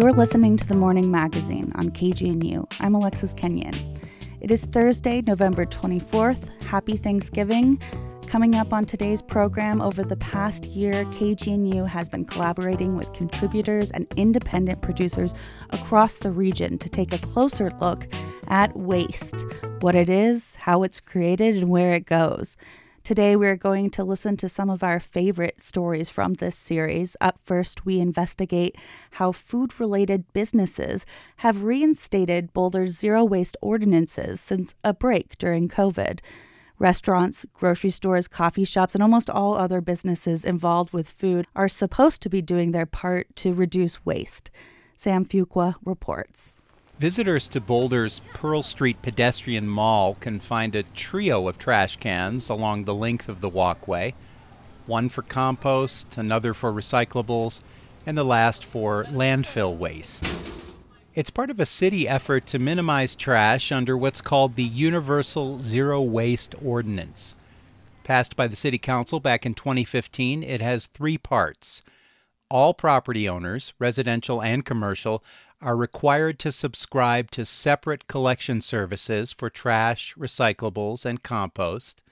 You're listening to the Morning Magazine on KGNU. I'm Alexis Kenyon. It is Thursday, November 24th. Happy Thanksgiving. Coming up on today's program, over the past year, KGNU has been collaborating with contributors and independent producers across the region to take a closer look at waste what it is, how it's created, and where it goes. Today, we're going to listen to some of our favorite stories from this series. Up first, we investigate how food related businesses have reinstated Boulder's zero waste ordinances since a break during COVID. Restaurants, grocery stores, coffee shops, and almost all other businesses involved with food are supposed to be doing their part to reduce waste. Sam Fuqua reports. Visitors to Boulder's Pearl Street Pedestrian Mall can find a trio of trash cans along the length of the walkway one for compost, another for recyclables, and the last for landfill waste. It's part of a city effort to minimize trash under what's called the Universal Zero Waste Ordinance. Passed by the City Council back in 2015, it has three parts. All property owners, residential and commercial, are required to subscribe to separate collection services for trash, recyclables, and compost.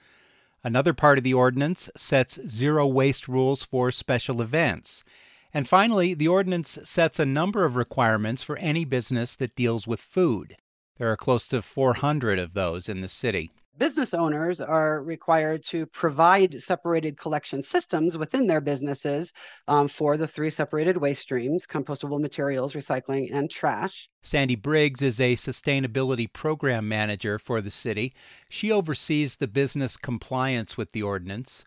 Another part of the ordinance sets zero waste rules for special events. And finally, the ordinance sets a number of requirements for any business that deals with food. There are close to 400 of those in the city business owners are required to provide separated collection systems within their businesses um, for the three separated waste streams compostable materials, recycling, and trash. Sandy Briggs is a sustainability program manager for the city. She oversees the business compliance with the ordinance.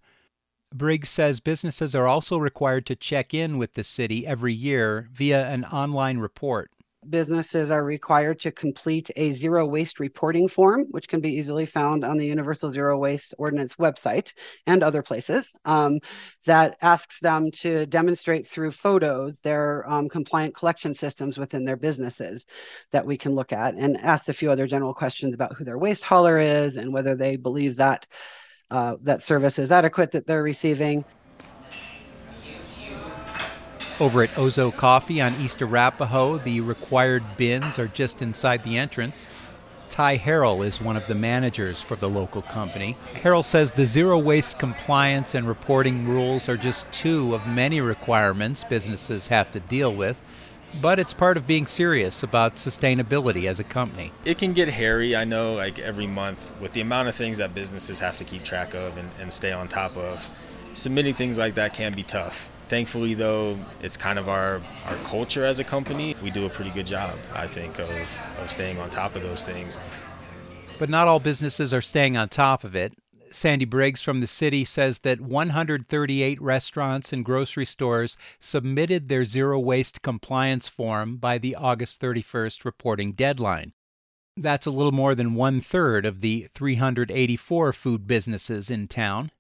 Briggs says businesses are also required to check in with the city every year via an online report businesses are required to complete a zero waste reporting form, which can be easily found on the Universal Zero Waste Ordinance website and other places, um, that asks them to demonstrate through photos their um, compliant collection systems within their businesses that we can look at and asks a few other general questions about who their waste hauler is and whether they believe that uh, that service is adequate that they're receiving. Over at Ozo Coffee on East Arapahoe, the required bins are just inside the entrance. Ty Harrell is one of the managers for the local company. Harrell says the zero waste compliance and reporting rules are just two of many requirements businesses have to deal with, but it's part of being serious about sustainability as a company. It can get hairy, I know, like every month with the amount of things that businesses have to keep track of and, and stay on top of. Submitting things like that can be tough. Thankfully, though, it's kind of our, our culture as a company. We do a pretty good job, I think, of, of staying on top of those things. But not all businesses are staying on top of it. Sandy Briggs from the city says that 138 restaurants and grocery stores submitted their zero waste compliance form by the August 31st reporting deadline. That's a little more than one third of the 384 food businesses in town.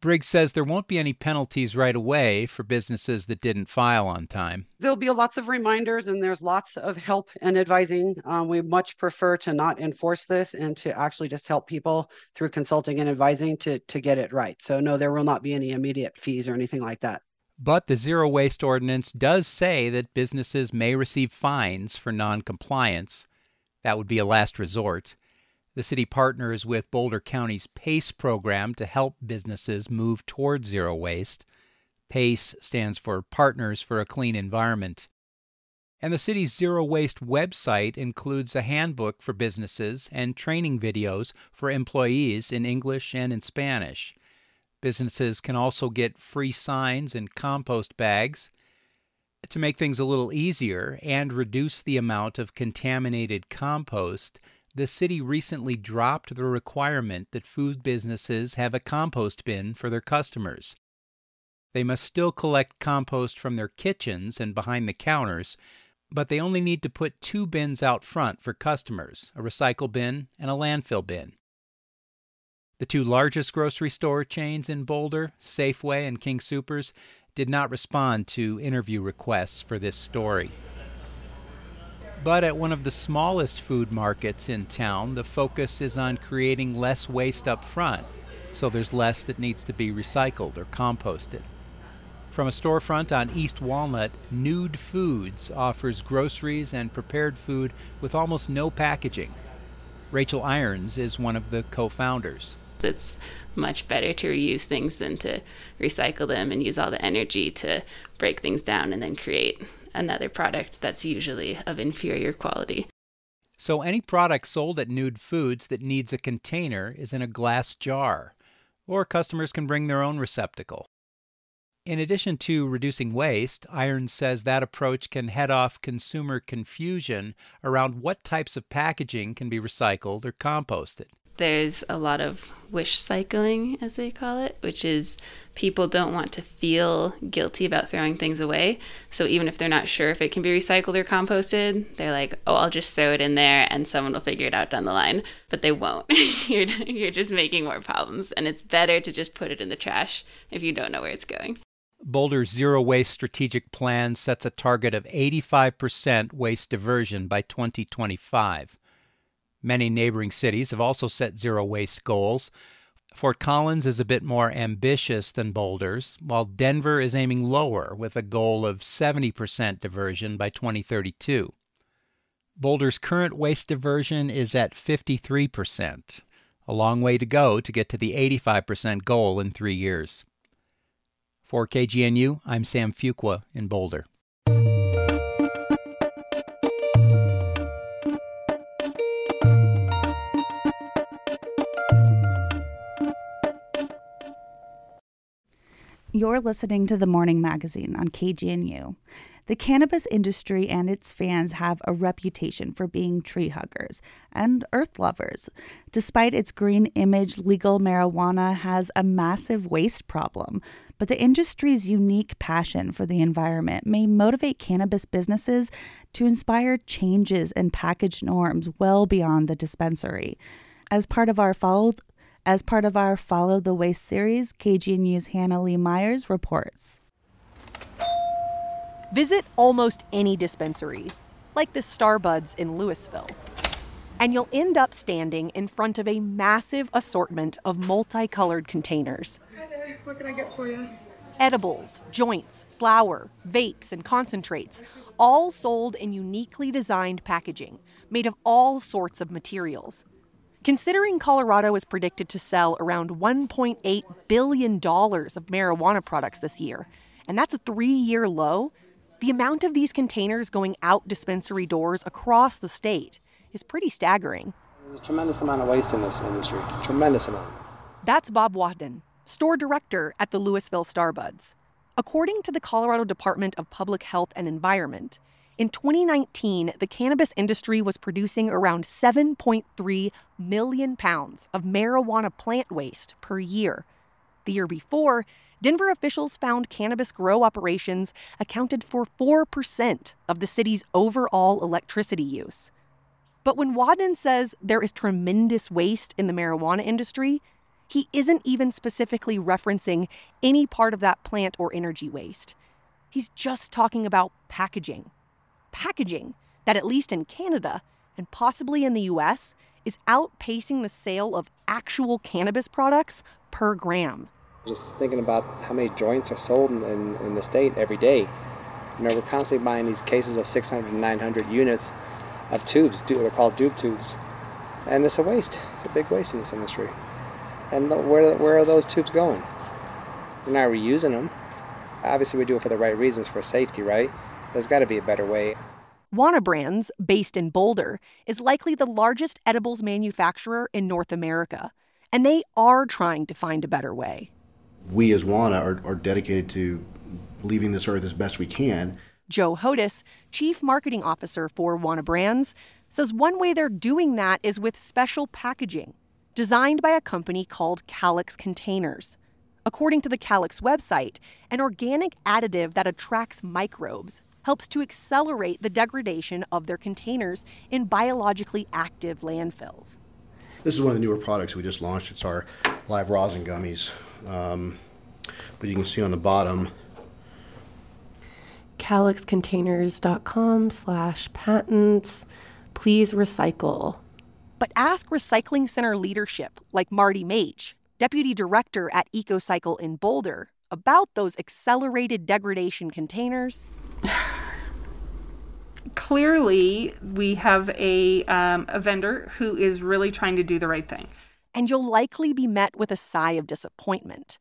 Briggs says there won't be any penalties right away for businesses that didn't file on time. There'll be lots of reminders and there's lots of help and advising. Um, we much prefer to not enforce this and to actually just help people through consulting and advising to, to get it right. So, no, there will not be any immediate fees or anything like that. But the zero waste ordinance does say that businesses may receive fines for noncompliance. That would be a last resort. The city partners with Boulder County's PACE program to help businesses move toward zero waste. PACE stands for Partners for a Clean Environment. And the city's zero waste website includes a handbook for businesses and training videos for employees in English and in Spanish. Businesses can also get free signs and compost bags. To make things a little easier and reduce the amount of contaminated compost, the city recently dropped the requirement that food businesses have a compost bin for their customers. They must still collect compost from their kitchens and behind the counters, but they only need to put two bins out front for customers a recycle bin and a landfill bin. The two largest grocery store chains in Boulder, Safeway and King Supers, did not respond to interview requests for this story. But at one of the smallest food markets in town, the focus is on creating less waste up front, so there's less that needs to be recycled or composted. From a storefront on East Walnut, Nude Foods offers groceries and prepared food with almost no packaging. Rachel Irons is one of the co founders. It's much better to reuse things than to recycle them and use all the energy to break things down and then create another product that's usually of inferior quality. So, any product sold at Nude Foods that needs a container is in a glass jar, or customers can bring their own receptacle. In addition to reducing waste, Irons says that approach can head off consumer confusion around what types of packaging can be recycled or composted. There's a lot of wish cycling, as they call it, which is people don't want to feel guilty about throwing things away. So even if they're not sure if it can be recycled or composted, they're like, oh, I'll just throw it in there and someone will figure it out down the line. But they won't. you're, you're just making more problems. And it's better to just put it in the trash if you don't know where it's going. Boulder's zero waste strategic plan sets a target of 85% waste diversion by 2025. Many neighboring cities have also set zero waste goals. Fort Collins is a bit more ambitious than Boulder's, while Denver is aiming lower with a goal of 70% diversion by 2032. Boulder's current waste diversion is at 53%, a long way to go to get to the 85% goal in three years. For KGNU, I'm Sam Fuqua in Boulder. You're listening to the Morning Magazine on KGNU. The cannabis industry and its fans have a reputation for being tree huggers and earth lovers. Despite its green image, legal marijuana has a massive waste problem. But the industry's unique passion for the environment may motivate cannabis businesses to inspire changes in package norms well beyond the dispensary. As part of our follow as part of our Follow the Waste series, KGNU's Hannah Lee Myers reports. Visit almost any dispensary, like the Starbuds in Louisville, and you'll end up standing in front of a massive assortment of multicolored containers. Hi there, what can I get for you? Edibles, joints, flour, vapes, and concentrates, all sold in uniquely designed packaging made of all sorts of materials. Considering Colorado is predicted to sell around $1.8 billion of marijuana products this year, and that's a three year low, the amount of these containers going out dispensary doors across the state is pretty staggering. There's a tremendous amount of waste in this industry. Tremendous amount. That's Bob Wadden, store director at the Louisville Starbuds. According to the Colorado Department of Public Health and Environment, in 2019, the cannabis industry was producing around 7.3 million pounds of marijuana plant waste per year. The year before, Denver officials found cannabis grow operations accounted for 4% of the city's overall electricity use. But when Wadden says there is tremendous waste in the marijuana industry, he isn't even specifically referencing any part of that plant or energy waste. He's just talking about packaging. Packaging that, at least in Canada and possibly in the US, is outpacing the sale of actual cannabis products per gram. Just thinking about how many joints are sold in, in, in the state every day. You know, we're constantly buying these cases of 600 900 units of tubes. They're called doob tubes. And it's a waste. It's a big waste in this industry. And where, where are those tubes going? We're not reusing them. Obviously, we do it for the right reasons, for safety, right? There's got to be a better way. Wana Brands, based in Boulder, is likely the largest edibles manufacturer in North America, and they are trying to find a better way we as WANA are, are dedicated to leaving this earth as best we can. Joe Hodas, Chief Marketing Officer for Wana Brands, says one way they're doing that is with special packaging designed by a company called Calyx Containers. According to the Calyx website, an organic additive that attracts microbes helps to accelerate the degradation of their containers in biologically active landfills. This is one of the newer products we just launched. It's our live rosin gummies. Um, but you can see on the bottom calyxcontainers.com slash patents please recycle but ask recycling center leadership like marty Maich deputy director at ecocycle in boulder about those accelerated degradation containers. Clearly, we have a, um, a vendor who is really trying to do the right thing. And you'll likely be met with a sigh of disappointment.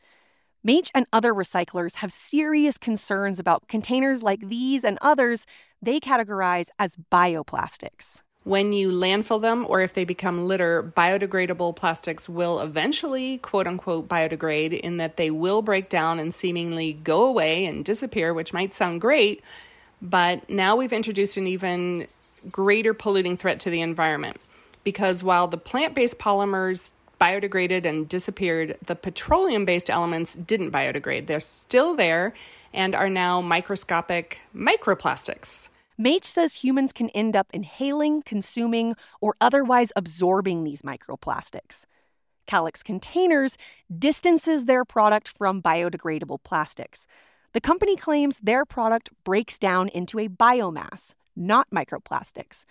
Maich and other recyclers have serious concerns about containers like these and others they categorize as bioplastics. When you landfill them or if they become litter, biodegradable plastics will eventually, quote unquote, biodegrade in that they will break down and seemingly go away and disappear, which might sound great. But now we've introduced an even greater polluting threat to the environment because while the plant based polymers biodegraded and disappeared, the petroleum based elements didn't biodegrade. They're still there and are now microscopic microplastics. Maich says humans can end up inhaling, consuming, or otherwise absorbing these microplastics. Calyx Containers distances their product from biodegradable plastics. The company claims their product breaks down into a biomass, not microplastics.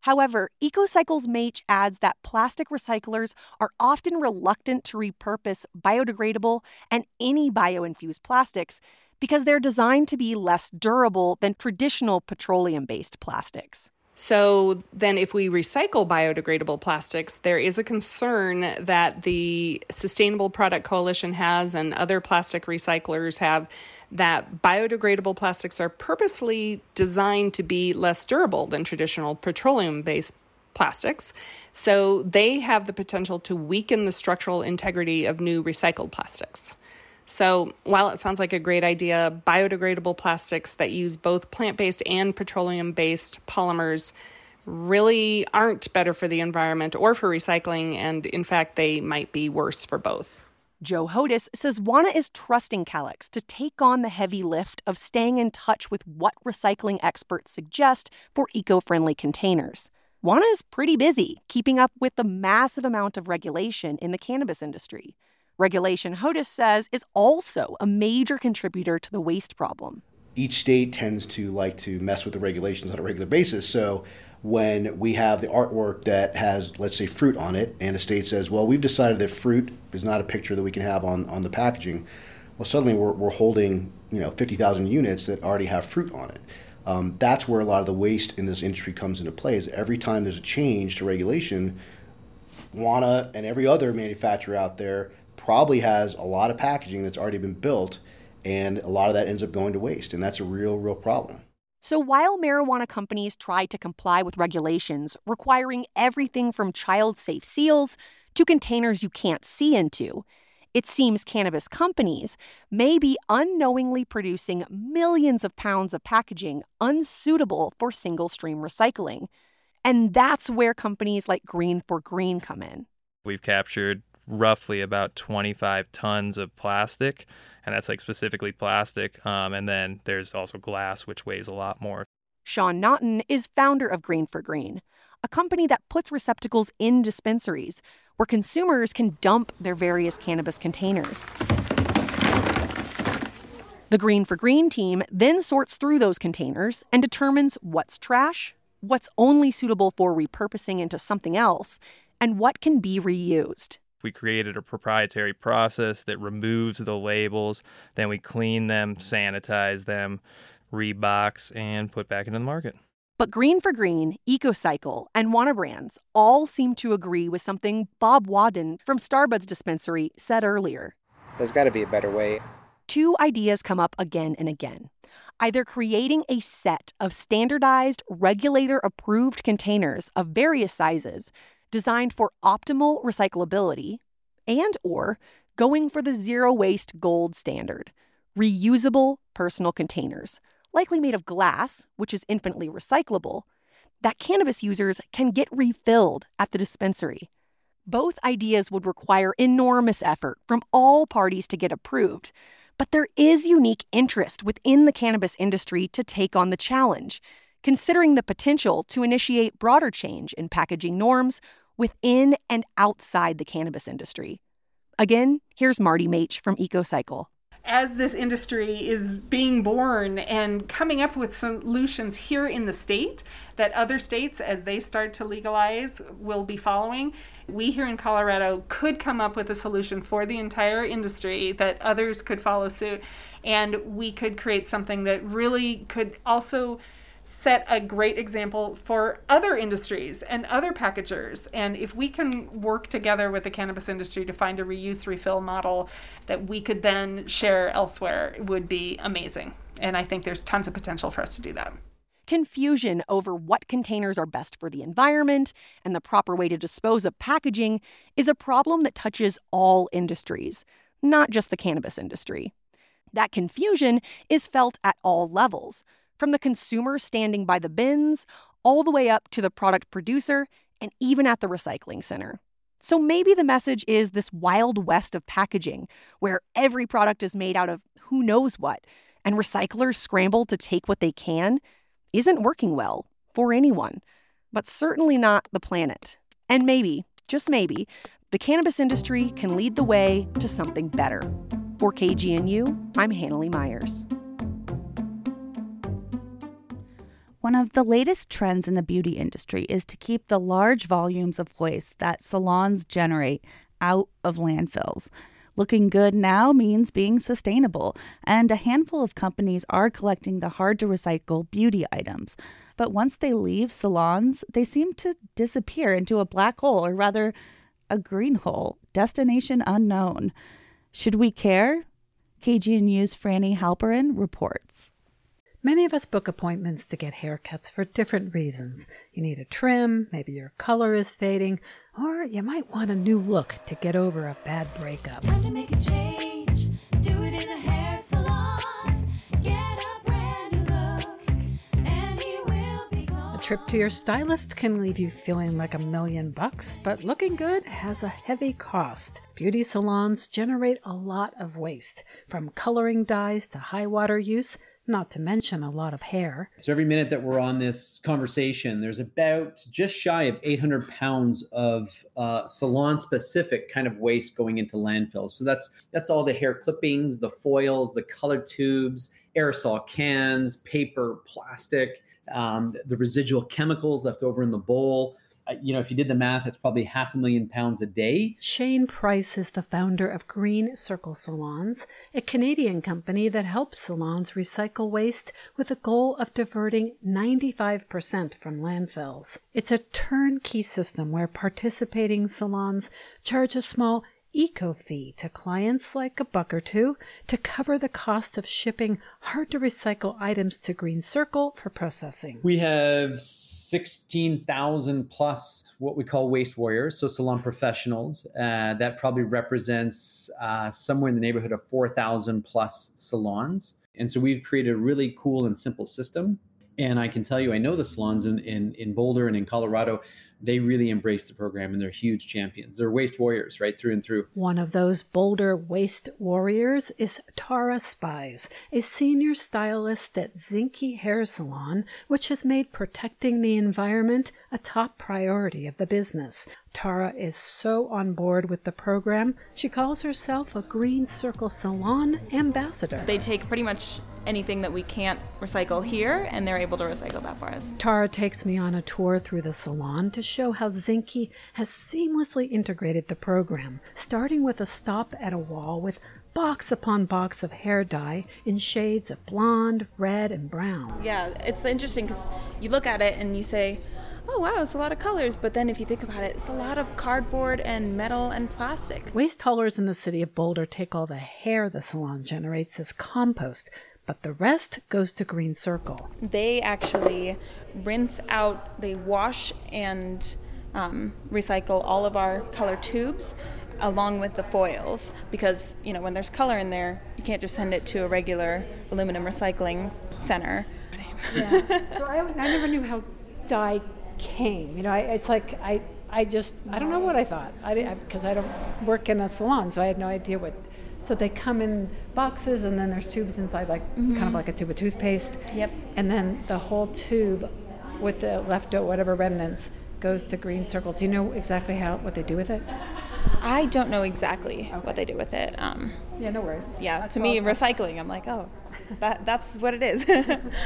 However, EcoCycle's Maich adds that plastic recyclers are often reluctant to repurpose biodegradable and any bioinfused plastics because they're designed to be less durable than traditional petroleum based plastics. So then, if we recycle biodegradable plastics, there is a concern that the Sustainable Product Coalition has and other plastic recyclers have that biodegradable plastics are purposely designed to be less durable than traditional petroleum based plastics. So they have the potential to weaken the structural integrity of new recycled plastics. So, while it sounds like a great idea, biodegradable plastics that use both plant based and petroleum based polymers really aren't better for the environment or for recycling, and in fact, they might be worse for both. Joe Hodas says Wana is trusting Calyx to take on the heavy lift of staying in touch with what recycling experts suggest for eco friendly containers. Wana is pretty busy keeping up with the massive amount of regulation in the cannabis industry. Regulation, Hodas says, is also a major contributor to the waste problem. Each state tends to like to mess with the regulations on a regular basis. So when we have the artwork that has, let's say, fruit on it, and a state says, well, we've decided that fruit is not a picture that we can have on, on the packaging, well, suddenly we're, we're holding, you know, 50,000 units that already have fruit on it. Um, that's where a lot of the waste in this industry comes into play. Is every time there's a change to regulation, Wana and every other manufacturer out there probably has a lot of packaging that's already been built, and a lot of that ends up going to waste, and that's a real, real problem. So while marijuana companies try to comply with regulations requiring everything from child safe seals to containers you can't see into, it seems cannabis companies may be unknowingly producing millions of pounds of packaging unsuitable for single stream recycling. And that's where companies like Green for Green come in. We've captured roughly about 25 tons of plastic, and that's like specifically plastic. Um, and then there's also glass, which weighs a lot more. Sean Naughton is founder of Green for Green, a company that puts receptacles in dispensaries where consumers can dump their various cannabis containers. The Green for Green team then sorts through those containers and determines what's trash, what's only suitable for repurposing into something else, and what can be reused. We created a proprietary process that removes the labels, then we clean them, sanitize them, rebox, and put back into the market. But Green for Green, EcoCycle, and Wana Brands all seem to agree with something Bob Wadden from Starbuds Dispensary said earlier. There's got to be a better way. Two ideas come up again and again. Either creating a set of standardized, regulator approved containers of various sizes designed for optimal recyclability and or going for the zero waste gold standard reusable personal containers likely made of glass which is infinitely recyclable that cannabis users can get refilled at the dispensary. Both ideas would require enormous effort from all parties to get approved but there is unique interest within the cannabis industry to take on the challenge considering the potential to initiate broader change in packaging norms within and outside the cannabis industry. Again, here's Marty Maich from EcoCycle. as this industry is being born and coming up with solutions here in the state that other states, as they start to legalize, will be following, we here in Colorado could come up with a solution for the entire industry that others could follow suit. And we could create something that really could also set a great example for other industries and other packagers. And if we can work together with the cannabis industry to find a reuse refill model that we could then share elsewhere, would be amazing. And I think there's tons of potential for us to do that. Confusion over what containers are best for the environment and the proper way to dispose of packaging is a problem that touches all industries, not just the cannabis industry. That confusion is felt at all levels from the consumer standing by the bins all the way up to the product producer and even at the recycling center. So maybe the message is this wild west of packaging where every product is made out of who knows what, and recyclers scramble to take what they can isn't working well for anyone, but certainly not the planet. And maybe, just maybe, the cannabis industry can lead the way to something better. For KGNU, I'm Hannah Lee Myers. One of the latest trends in the beauty industry is to keep the large volumes of waste that salons generate out of landfills. Looking good now means being sustainable, and a handful of companies are collecting the hard to recycle beauty items. But once they leave salons, they seem to disappear into a black hole, or rather, a green hole, destination unknown. Should we care? KGNU's Franny Halperin reports. Many of us book appointments to get haircuts for different reasons. You need a trim, maybe your color is fading, or you might want a new look to get over a bad breakup. Time to make a change. Do it in the hair salon. Get a brand new look, and he will be gone. A trip to your stylist can leave you feeling like a million bucks, but looking good has a heavy cost. Beauty salons generate a lot of waste, from coloring dyes to high water use not to mention a lot of hair. So every minute that we're on this conversation, there's about just shy of 800 pounds of uh, salon-specific kind of waste going into landfills. So that's that's all the hair clippings, the foils, the colored tubes, aerosol cans, paper, plastic, um, the residual chemicals left over in the bowl you know, if you did the math, it's probably half a million pounds a day. Shane Price is the founder of Green Circle Salons, a Canadian company that helps salons recycle waste with a goal of diverting 95% from landfills. It's a turnkey system where participating salons charge a small eco fee to clients like a buck or two to cover the cost of shipping hard to recycle items to Green Circle for processing. We have 16,000 plus what we call waste warriors, so salon professionals. Uh, that probably represents uh, somewhere in the neighborhood of 4,000 plus salons. And so we've created a really cool and simple system. And I can tell you, I know the salons in, in, in Boulder and in Colorado they really embrace the program and they're huge champions. They're waste warriors right through and through. One of those Boulder waste warriors is Tara Spies, a senior stylist at Zinke Hair Salon, which has made protecting the environment a top priority of the business. Tara is so on board with the program, she calls herself a Green Circle Salon ambassador. They take pretty much anything that we can't recycle here, and they're able to recycle that for us. Tara takes me on a tour through the salon to show how Zinke has seamlessly integrated the program, starting with a stop at a wall with box upon box of hair dye in shades of blonde, red, and brown. Yeah, it's interesting because you look at it and you say, oh wow, it's a lot of colors. But then if you think about it, it's a lot of cardboard and metal and plastic. Waste haulers in the city of Boulder take all the hair the salon generates as compost, but the rest goes to Green Circle. They actually rinse out, they wash and um, recycle all of our color tubes along with the foils because you know when there's color in there you can't just send it to a regular aluminum recycling center yeah so I, I never knew how dye came you know I, it's like i i just i don't know what i thought i because I, I don't work in a salon so i had no idea what so they come in boxes, and then there's tubes inside, like mm-hmm. kind of like a tube of toothpaste. Yep. And then the whole tube with the leftover whatever remnants goes to Green Circle. Do you know exactly how what they do with it? I don't know exactly what they do with it. Um, yeah, no worries. Yeah, That's to me, recycling, I'm like, oh, that, that's what it is.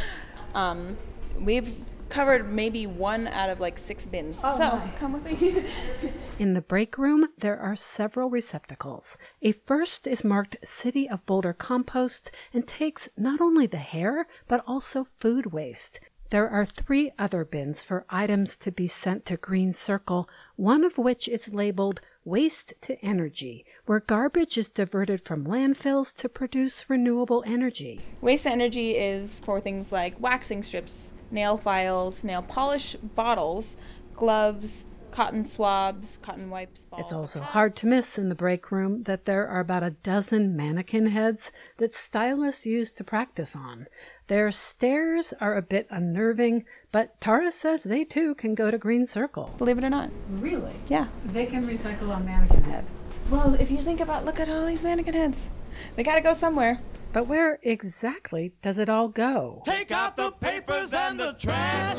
um, we've covered maybe one out of like six bins. Oh, so my. come with me. In the break room, there are several receptacles. A first is marked City of Boulder Compost and takes not only the hair, but also food waste. There are three other bins for items to be sent to Green Circle, one of which is labeled Waste to Energy, where garbage is diverted from landfills to produce renewable energy. Waste energy is for things like waxing strips, nail files, nail polish bottles, gloves, cotton swabs, cotton wipes, balls. It's also hard to miss in the break room that there are about a dozen mannequin heads that stylists use to practice on. Their stares are a bit unnerving, but Tara says they too can go to Green Circle. Believe it or not. Really? Yeah. They can recycle a mannequin head. Well, if you think about, look at all these mannequin heads. They gotta go somewhere. But where exactly does it all go? Take out the papers and the trash.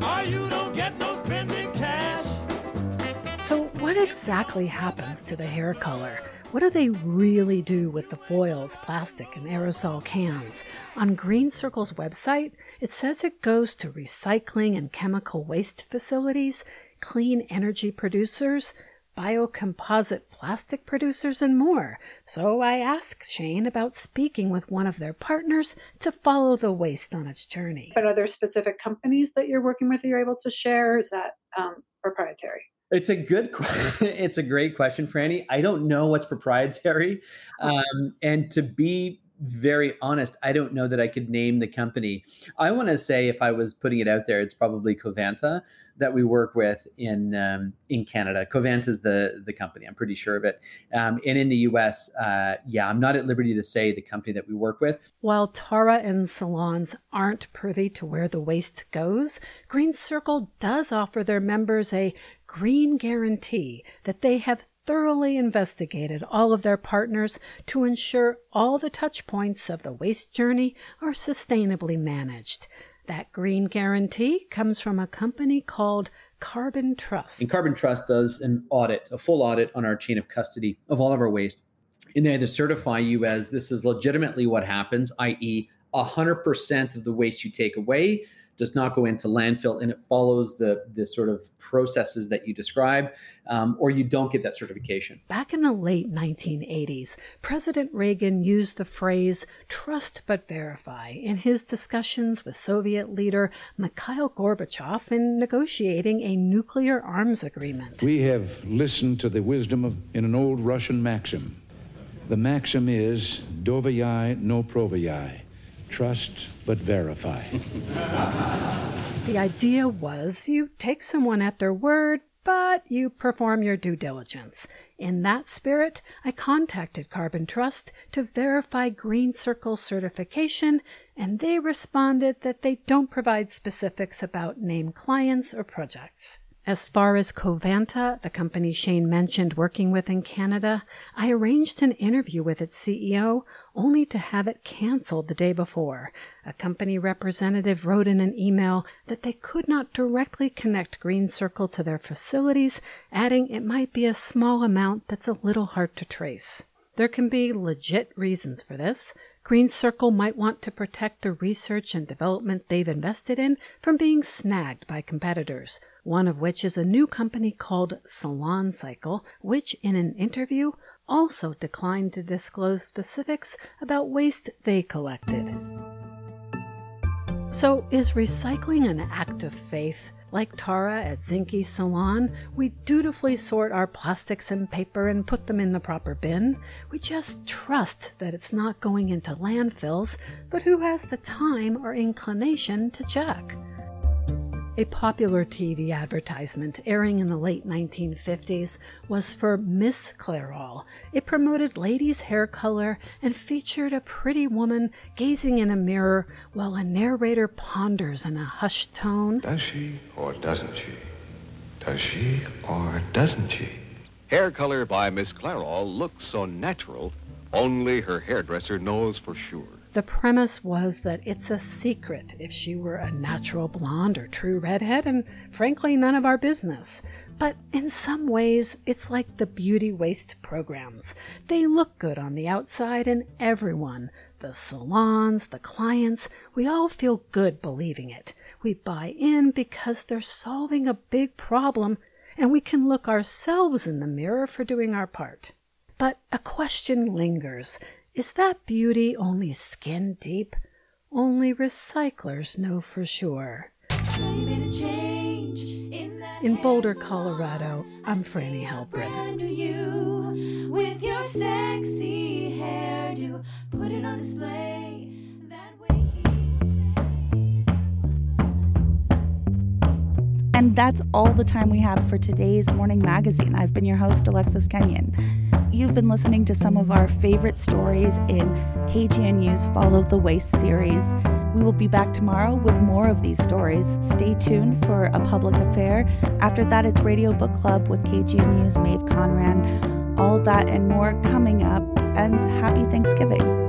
Or you don't get no spending cash. So, what exactly happens to the hair color? What do they really do with the foils, plastic, and aerosol cans? On Green Circle's website, it says it goes to recycling and chemical waste facilities, clean energy producers, biocomposite plastic producers, and more. So I asked Shane about speaking with one of their partners to follow the waste on its journey. But are there specific companies that you're working with that you're able to share? Is that um, proprietary? It's a good, que- it's a great question, Franny. I don't know what's proprietary, um, and to be very honest, I don't know that I could name the company. I want to say, if I was putting it out there, it's probably Covanta that we work with in um, in Canada. Covanta is the the company. I'm pretty sure of it. Um, and in the U.S., uh, yeah, I'm not at liberty to say the company that we work with. While Tara and salons aren't privy to where the waste goes, Green Circle does offer their members a green guarantee that they have thoroughly investigated all of their partners to ensure all the touch points of the waste journey are sustainably managed. That green guarantee comes from a company called Carbon Trust. And Carbon Trust does an audit, a full audit on our chain of custody of all of our waste. And they either certify you as this is legitimately what happens, i.e., 100% of the waste you take away does not go into landfill and it follows the, the sort of processes that you describe, um, or you don't get that certification. Back in the late 1980s, President Reagan used the phrase trust but verify in his discussions with Soviet leader Mikhail Gorbachev in negotiating a nuclear arms agreement. We have listened to the wisdom of in an old Russian maxim. The maxim is dovayai no provayai. Trust but verify. The idea was you take someone at their word, but you perform your due diligence. In that spirit, I contacted Carbon Trust to verify Green Circle certification, and they responded that they don't provide specifics about named clients or projects. As far as Covanta, the company Shane mentioned working with in Canada, I arranged an interview with its CEO only to have it canceled the day before. A company representative wrote in an email that they could not directly connect Green Circle to their facilities, adding it might be a small amount that's a little hard to trace. There can be legit reasons for this. Green Circle might want to protect the research and development they've invested in from being snagged by competitors, one of which is a new company called Salon Cycle, which in an interview also declined to disclose specifics about waste they collected. So, is recycling an act of faith? Like Tara at Zinke's salon, we dutifully sort our plastics and paper and put them in the proper bin. We just trust that it's not going into landfills, but who has the time or inclination to check? A popular TV advertisement airing in the late 1950s was for Miss Clairol. It promoted ladies' hair color and featured a pretty woman gazing in a mirror while a narrator ponders in a hushed tone. Does she or doesn't she? Does she or doesn't she? Hair color by Miss Clairol looks so natural, only her hairdresser knows for sure. The premise was that it's a secret if she were a natural blonde or true redhead, and frankly, none of our business. But in some ways, it's like the beauty waste programs. They look good on the outside, and everyone, the salons, the clients, we all feel good believing it. We buy in because they're solving a big problem, and we can look ourselves in the mirror for doing our part. But a question lingers is that beauty only skin deep? Only recyclers know for sure. In Boulder, Colorado, I'm Franny Halperin. you with your sexy hairdo. Put it on display. And that's all the time we have for today's morning magazine. I've been your host, Alexis Kenyon. You've been listening to some of our favorite stories in KGNU's Follow the Waste series. We will be back tomorrow with more of these stories. Stay tuned for A Public Affair. After that, it's Radio Book Club with KGNU's Maeve Conran. All that and more coming up, and happy Thanksgiving.